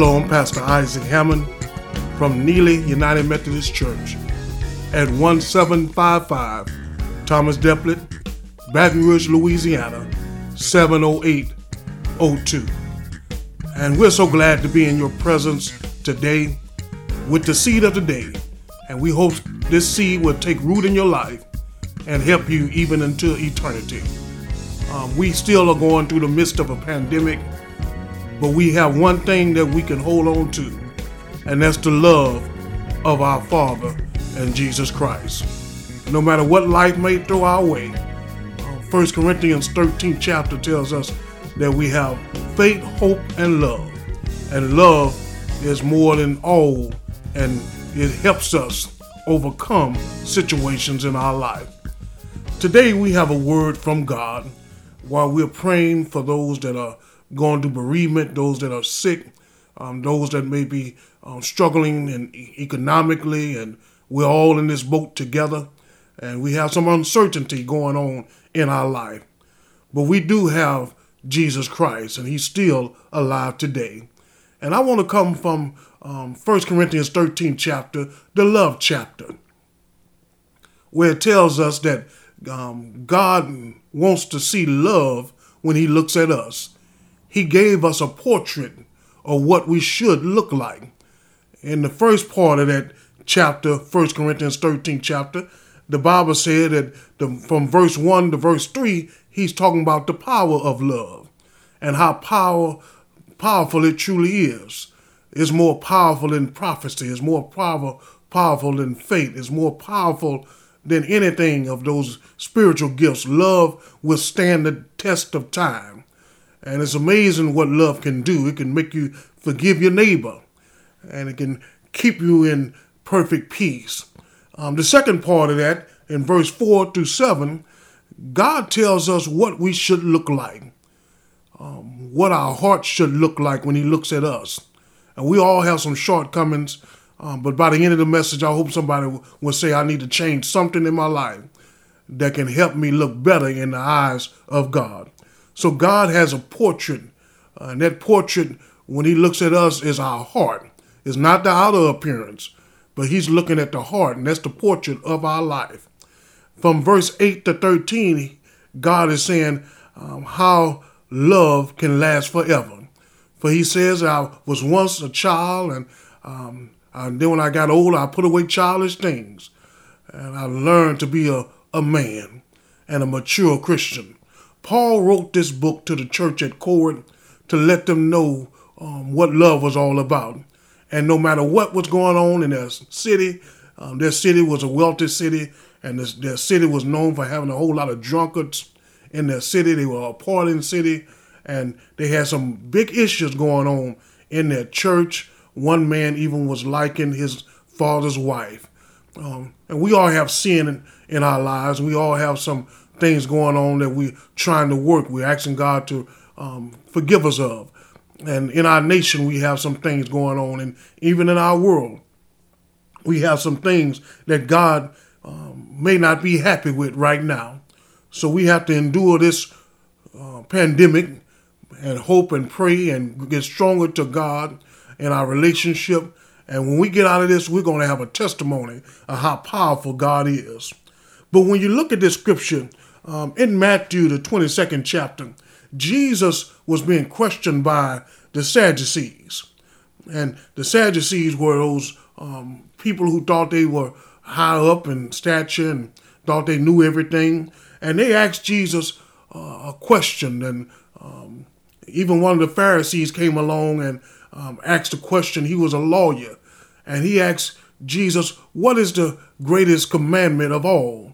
Hello, I'm Pastor Isaac Hammond from Neely United Methodist Church at 1755 Thomas Delpit, Baton Rouge, Louisiana 70802. And we're so glad to be in your presence today with the seed of the day. And we hope this seed will take root in your life and help you even until eternity. Um, we still are going through the midst of a pandemic but we have one thing that we can hold on to, and that's the love of our Father and Jesus Christ. No matter what life may throw our way, 1 uh, Corinthians 13 chapter tells us that we have faith, hope, and love. And love is more than all, and it helps us overcome situations in our life. Today we have a word from God while we're praying for those that are going through bereavement, those that are sick, um, those that may be um, struggling and economically, and we're all in this boat together, and we have some uncertainty going on in our life. But we do have Jesus Christ, and He's still alive today. And I want to come from um, 1 Corinthians 13 chapter, the love chapter, where it tells us that um, God wants to see love when He looks at us he gave us a portrait of what we should look like. In the first part of that chapter, 1 Corinthians 13 chapter, the Bible said that the, from verse 1 to verse 3, he's talking about the power of love and how power, powerful it truly is. It's more powerful than prophecy, it's more powerful, powerful than faith, it's more powerful than anything of those spiritual gifts. Love will stand the test of time. And it's amazing what love can do. It can make you forgive your neighbor, and it can keep you in perfect peace. Um, the second part of that, in verse 4 through 7, God tells us what we should look like, um, what our heart should look like when He looks at us. And we all have some shortcomings, um, but by the end of the message, I hope somebody will say, I need to change something in my life that can help me look better in the eyes of God. So God has a portrait, uh, and that portrait, when He looks at us, is our heart. It's not the outer appearance, but He's looking at the heart, and that's the portrait of our life. From verse 8 to 13, God is saying um, how love can last forever. For He says, I was once a child, and, um, and then when I got older, I put away childish things, and I learned to be a, a man and a mature Christian. Paul wrote this book to the church at Corinth to let them know um, what love was all about. And no matter what was going on in their city, um, their city was a wealthy city, and this, their city was known for having a whole lot of drunkards in their city. They were a partying city, and they had some big issues going on in their church. One man even was liking his father's wife. Um, and we all have sin in, in our lives. We all have some things going on that we're trying to work. We're asking God to um, forgive us of. And in our nation, we have some things going on, and even in our world, we have some things that God um, may not be happy with right now. So we have to endure this uh, pandemic and hope and pray and get stronger to God in our relationship. And when we get out of this, we're going to have a testimony of how powerful God is. But when you look at this scripture, um, in Matthew, the 22nd chapter, Jesus was being questioned by the Sadducees. And the Sadducees were those um, people who thought they were high up in stature and thought they knew everything. And they asked Jesus uh, a question. And um, even one of the Pharisees came along and um, asked a question. He was a lawyer. And he asked Jesus, What is the greatest commandment of all?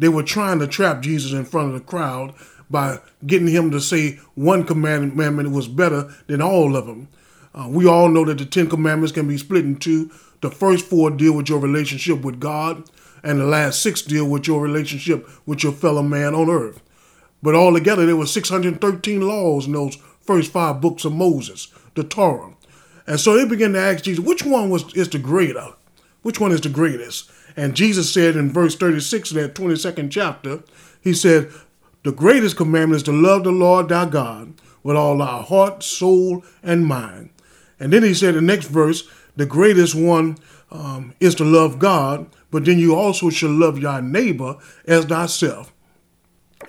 They were trying to trap Jesus in front of the crowd by getting him to say one commandment was better than all of them. Uh, we all know that the Ten Commandments can be split in two. The first four deal with your relationship with God, and the last six deal with your relationship with your fellow man on earth. But altogether, there were 613 laws in those first five books of Moses, the Torah. And so they began to ask Jesus, which one was is the greater? Which one is the greatest? And Jesus said in verse 36 of that 22nd chapter, He said, The greatest commandment is to love the Lord thy God with all our heart, soul, and mind. And then he said the next verse, the greatest one um, is to love God, but then you also shall love your neighbor as thyself.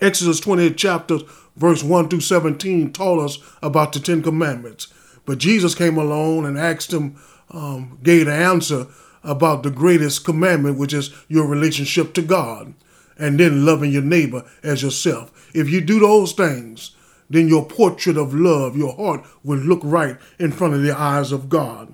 Exodus 20 chapters, verse 1 through 17, taught us about the Ten Commandments. But Jesus came along and asked him, um, gave the answer about the greatest commandment, which is your relationship to God, and then loving your neighbor as yourself. If you do those things, then your portrait of love, your heart will look right in front of the eyes of God.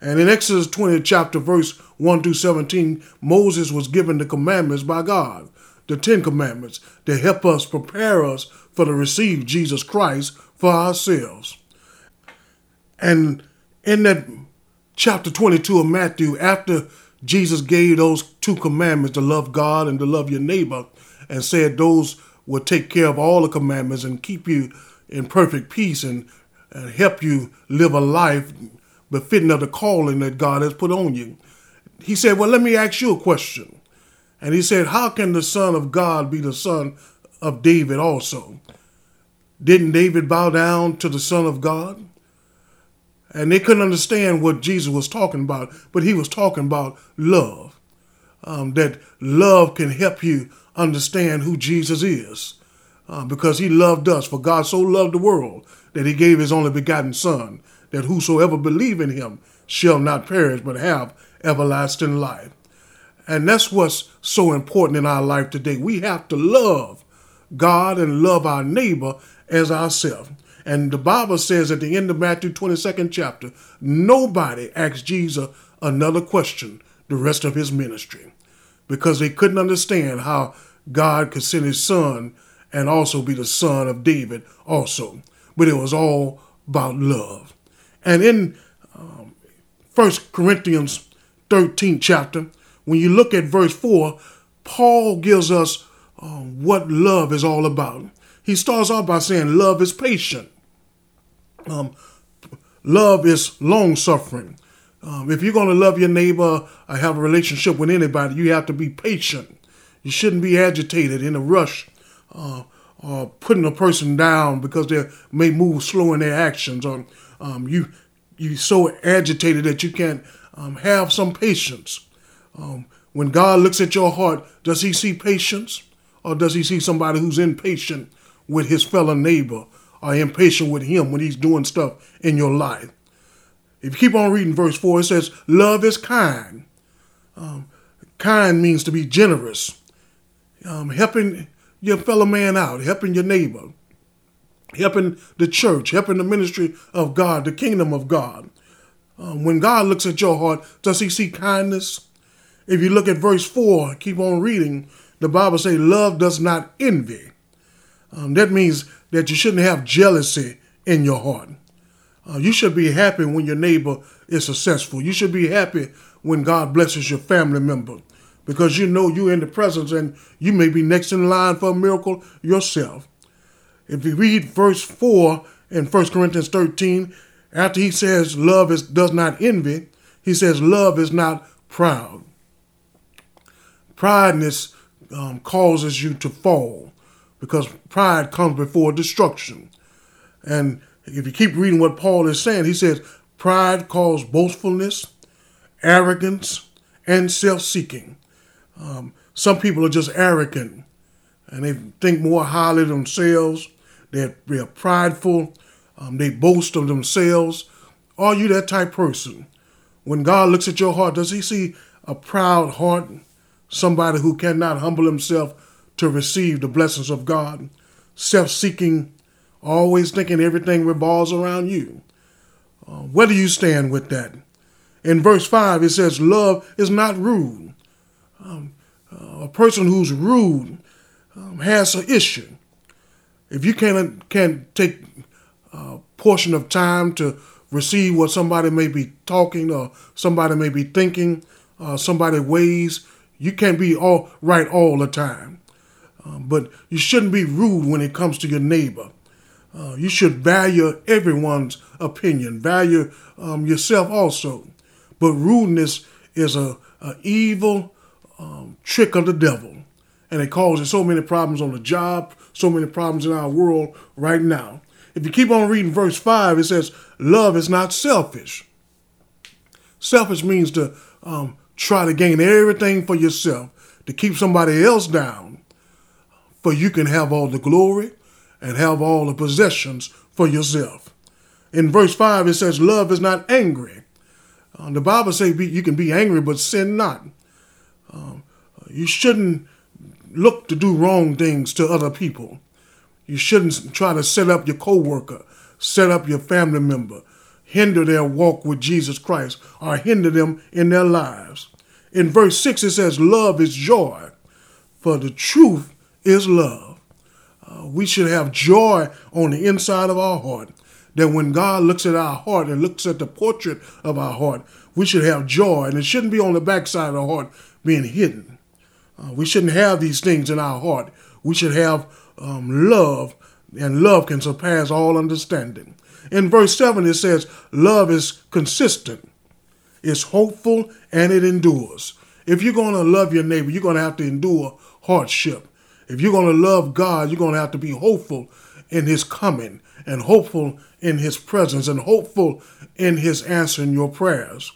And in Exodus 20, chapter verse 1 through 17, Moses was given the commandments by God, the Ten Commandments, to help us prepare us for to receive Jesus Christ for ourselves. And in that chapter 22 of Matthew, after Jesus gave those two commandments to love God and to love your neighbor, and said those will take care of all the commandments and keep you in perfect peace and, and help you live a life befitting of the calling that God has put on you. He said, Well, let me ask you a question. And he said, How can the Son of God be the son of David also? Didn't David bow down to the Son of God? And they couldn't understand what Jesus was talking about, but he was talking about love. Um, that love can help you understand who Jesus is uh, because he loved us. For God so loved the world that he gave his only begotten Son, that whosoever believe in him shall not perish but have everlasting life. And that's what's so important in our life today. We have to love God and love our neighbor as ourselves. And the Bible says at the end of Matthew 22nd chapter, nobody asked Jesus another question the rest of his ministry because they couldn't understand how God could send his son and also be the son of David also. But it was all about love. And in um, 1 Corinthians 13 chapter, when you look at verse 4, Paul gives us um, what love is all about. He starts off by saying love is patient. Um, love is long suffering. Um, if you're going to love your neighbor or have a relationship with anybody, you have to be patient. You shouldn't be agitated in a rush uh, or putting a person down because they may move slow in their actions or um, you you so agitated that you can't um, have some patience. Um, when God looks at your heart, does he see patience or does he see somebody who's impatient with his fellow neighbor or impatient with him when he's doing stuff in your life? If you keep on reading verse 4, it says, Love is kind. Um, kind means to be generous um, helping your fellow man out, helping your neighbor, helping the church, helping the ministry of God, the kingdom of God. Um, when God looks at your heart, does he see kindness? If you look at verse 4, keep on reading, the Bible says, Love does not envy. Um, that means that you shouldn't have jealousy in your heart. Uh, you should be happy when your neighbor is successful. You should be happy when God blesses your family member because you know you're in the presence and you may be next in line for a miracle yourself. If you read verse 4 in 1 Corinthians 13, after he says love is, does not envy, he says love is not proud. Prideness um, causes you to fall because pride comes before destruction. And if you keep reading what Paul is saying, he says pride causes boastfulness, arrogance, and self seeking. Um, some people are just arrogant and they think more highly of themselves. They're, they're prideful. Um, they boast of themselves. Are you that type person? When God looks at your heart, does he see a proud heart? Somebody who cannot humble himself to receive the blessings of God? Self seeking, always thinking everything revolves around you. Uh, where do you stand with that? In verse 5, it says, Love is not rude. Um, uh, a person who's rude um, has an issue. If you can't can't take a portion of time to receive what somebody may be talking or somebody may be thinking, uh, somebody ways, you can't be all right all the time. Um, but you shouldn't be rude when it comes to your neighbor. Uh, you should value everyone's opinion, value um, yourself also. But rudeness is a, a evil um, trick of the devil. And it causes so many problems on the job, so many problems in our world right now. If you keep on reading verse 5, it says, love is not selfish. Selfish means to um, try to gain everything for yourself, to keep somebody else down, for you can have all the glory and have all the possessions for yourself. In verse 5, it says, Love is not angry. Uh, the Bible says you can be angry, but sin not. Um, you shouldn't look to do wrong things to other people. You shouldn't try to set up your coworker, set up your family member, hinder their walk with Jesus Christ, or hinder them in their lives. In verse 6, it says, Love is joy, for the truth is love. Uh, we should have joy on the inside of our heart. That when God looks at our heart and looks at the portrait of our heart, we should have joy, and it shouldn't be on the backside of the heart being hidden. Uh, we shouldn't have these things in our heart. We should have um, love, and love can surpass all understanding. In verse 7, it says, Love is consistent, it's hopeful, and it endures. If you're going to love your neighbor, you're going to have to endure hardship. If you're going to love God, you're going to have to be hopeful in his coming, and hopeful in his presence, and hopeful in his answering your prayers.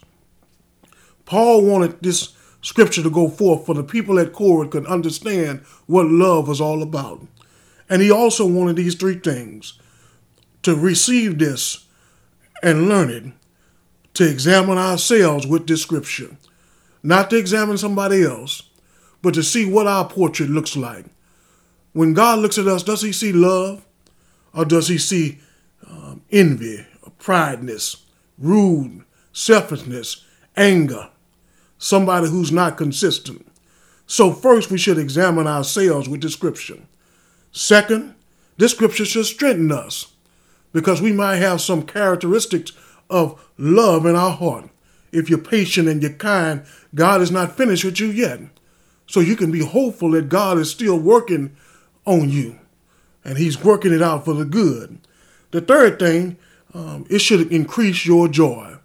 Paul wanted this scripture to go forth for the people at Corinth could understand what love was all about. And he also wanted these three things to receive this and learn it, to examine ourselves with this scripture, not to examine somebody else, but to see what our portrait looks like. When God looks at us, does he see love or does he see um, envy, prideness, rude, selfishness, anger? somebody who's not consistent. So, first, we should examine ourselves with the scripture. Second, this scripture should strengthen us because we might have some characteristics of love in our heart. If you're patient and you're kind, God is not finished with you yet. So you can be hopeful that God is still working on you and He's working it out for the good. The third thing, um, it should increase your joy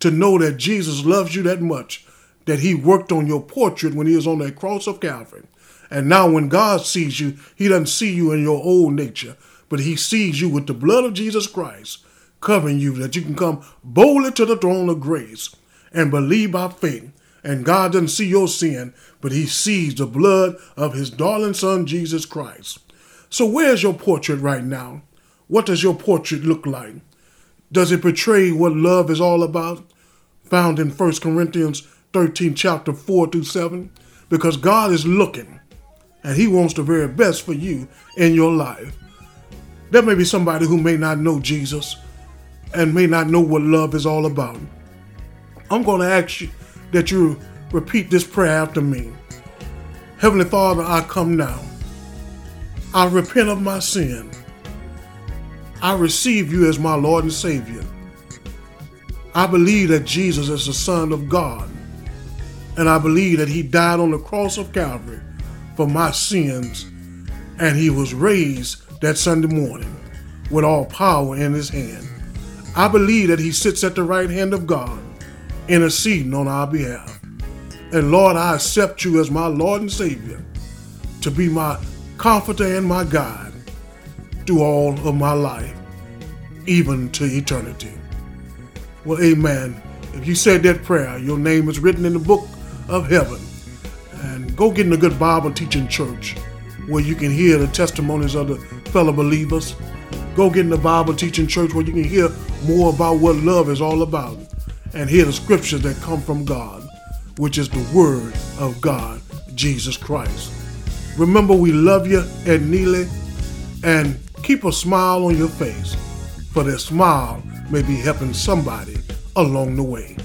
to know that Jesus loves you that much that he worked on your portrait when he was on that cross of Calvary. And now when God sees you, he doesn't see you in your old nature, but he sees you with the blood of Jesus Christ covering you that you can come boldly to the throne of grace and believe by faith. And God doesn't see your sin, but he sees the blood of his darling son, Jesus Christ. So where's your portrait right now? What does your portrait look like? Does it portray what love is all about? Found in 1 Corinthians 13, chapter 4 through 7, because God is looking and He wants the very best for you in your life. There may be somebody who may not know Jesus and may not know what love is all about. I'm going to ask you that you repeat this prayer after me. Heavenly Father, I come now. I repent of my sin. I receive you as my Lord and Savior. I believe that Jesus is the Son of God and I believe that he died on the cross of Calvary for my sins, and he was raised that Sunday morning with all power in his hand. I believe that he sits at the right hand of God, interceding on our behalf. And Lord, I accept you as my Lord and Savior to be my comforter and my guide through all of my life, even to eternity. Well, amen. If you said that prayer, your name is written in the book of heaven. And go get in a good Bible teaching church where you can hear the testimonies of the fellow believers. Go get in a Bible teaching church where you can hear more about what love is all about and hear the scriptures that come from God, which is the Word of God, Jesus Christ. Remember, we love you at Neely and keep a smile on your face, for that smile may be helping somebody along the way.